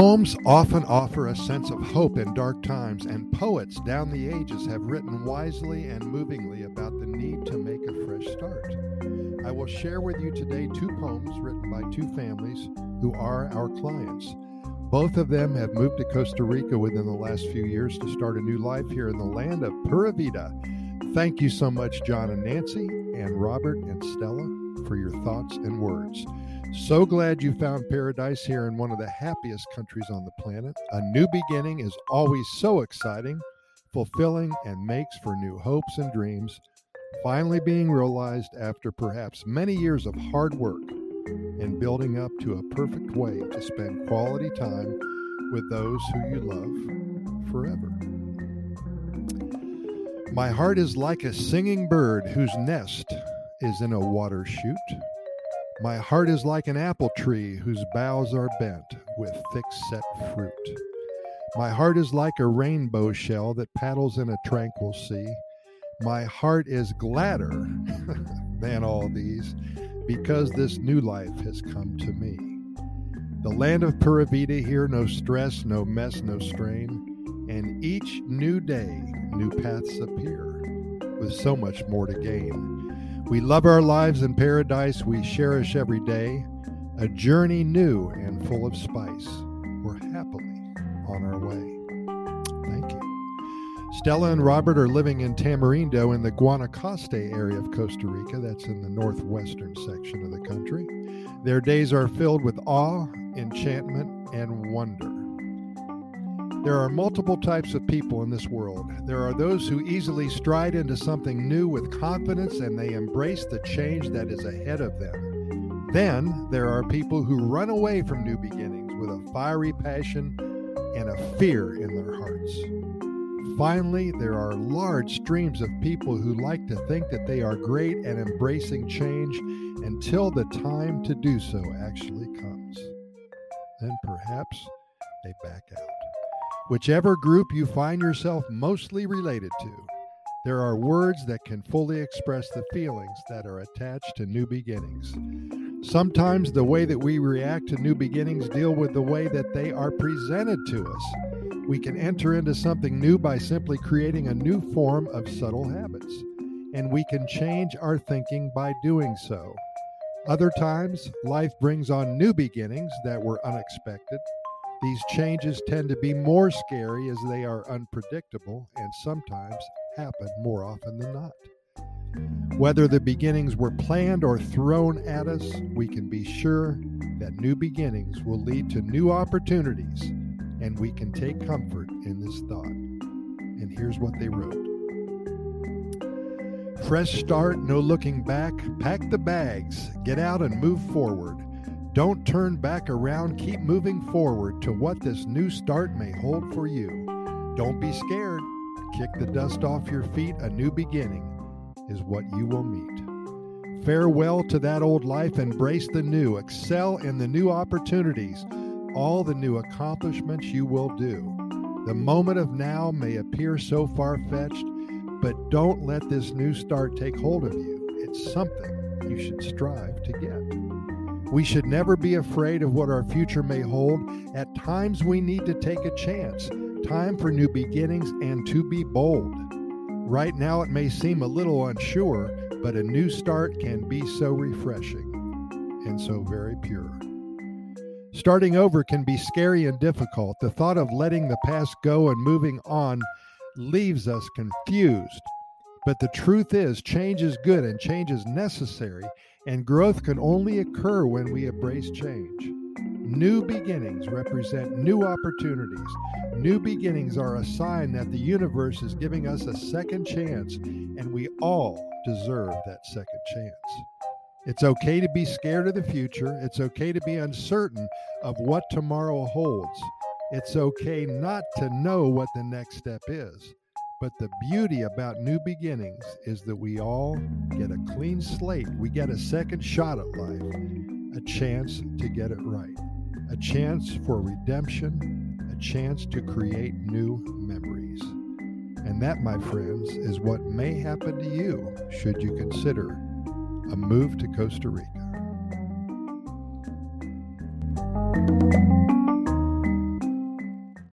Poems often offer a sense of hope in dark times, and poets down the ages have written wisely and movingly about the need to make a fresh start. I will share with you today two poems written by two families who are our clients. Both of them have moved to Costa Rica within the last few years to start a new life here in the land of Pura Vida. Thank you so much, John and Nancy, and Robert and Stella, for your thoughts and words. So glad you found paradise here in one of the happiest countries on the planet. A new beginning is always so exciting, fulfilling, and makes for new hopes and dreams, finally being realized after perhaps many years of hard work and building up to a perfect way to spend quality time with those who you love forever. My heart is like a singing bird whose nest is in a water chute. My heart is like an apple tree whose boughs are bent with thick set fruit. My heart is like a rainbow shell that paddles in a tranquil sea. My heart is gladder than all these because this new life has come to me. The land of Pura Vida here, no stress, no mess, no strain. And each new day, new paths appear with so much more to gain. We love our lives in paradise we cherish every day, a journey new and full of spice. We're happily on our way. Thank you. Stella and Robert are living in Tamarindo in the Guanacaste area of Costa Rica. That's in the northwestern section of the country. Their days are filled with awe, enchantment, and wonder. There are multiple types of people in this world. There are those who easily stride into something new with confidence and they embrace the change that is ahead of them. Then there are people who run away from new beginnings with a fiery passion and a fear in their hearts. Finally, there are large streams of people who like to think that they are great at embracing change until the time to do so actually comes. Then perhaps they back out whichever group you find yourself mostly related to. There are words that can fully express the feelings that are attached to new beginnings. Sometimes the way that we react to new beginnings deal with the way that they are presented to us. We can enter into something new by simply creating a new form of subtle habits, and we can change our thinking by doing so. Other times, life brings on new beginnings that were unexpected these changes tend to be more scary as they are unpredictable and sometimes happen more often than not. Whether the beginnings were planned or thrown at us, we can be sure that new beginnings will lead to new opportunities, and we can take comfort in this thought. And here's what they wrote Fresh start, no looking back. Pack the bags, get out and move forward. Don't turn back around. Keep moving forward to what this new start may hold for you. Don't be scared. Kick the dust off your feet. A new beginning is what you will meet. Farewell to that old life. Embrace the new. Excel in the new opportunities, all the new accomplishments you will do. The moment of now may appear so far fetched, but don't let this new start take hold of you. It's something you should strive to get. We should never be afraid of what our future may hold. At times, we need to take a chance. Time for new beginnings and to be bold. Right now, it may seem a little unsure, but a new start can be so refreshing and so very pure. Starting over can be scary and difficult. The thought of letting the past go and moving on leaves us confused. But the truth is, change is good and change is necessary, and growth can only occur when we embrace change. New beginnings represent new opportunities. New beginnings are a sign that the universe is giving us a second chance, and we all deserve that second chance. It's okay to be scared of the future. It's okay to be uncertain of what tomorrow holds. It's okay not to know what the next step is. But the beauty about new beginnings is that we all get a clean slate. We get a second shot at life, a chance to get it right, a chance for redemption, a chance to create new memories. And that, my friends, is what may happen to you should you consider a move to Costa Rica.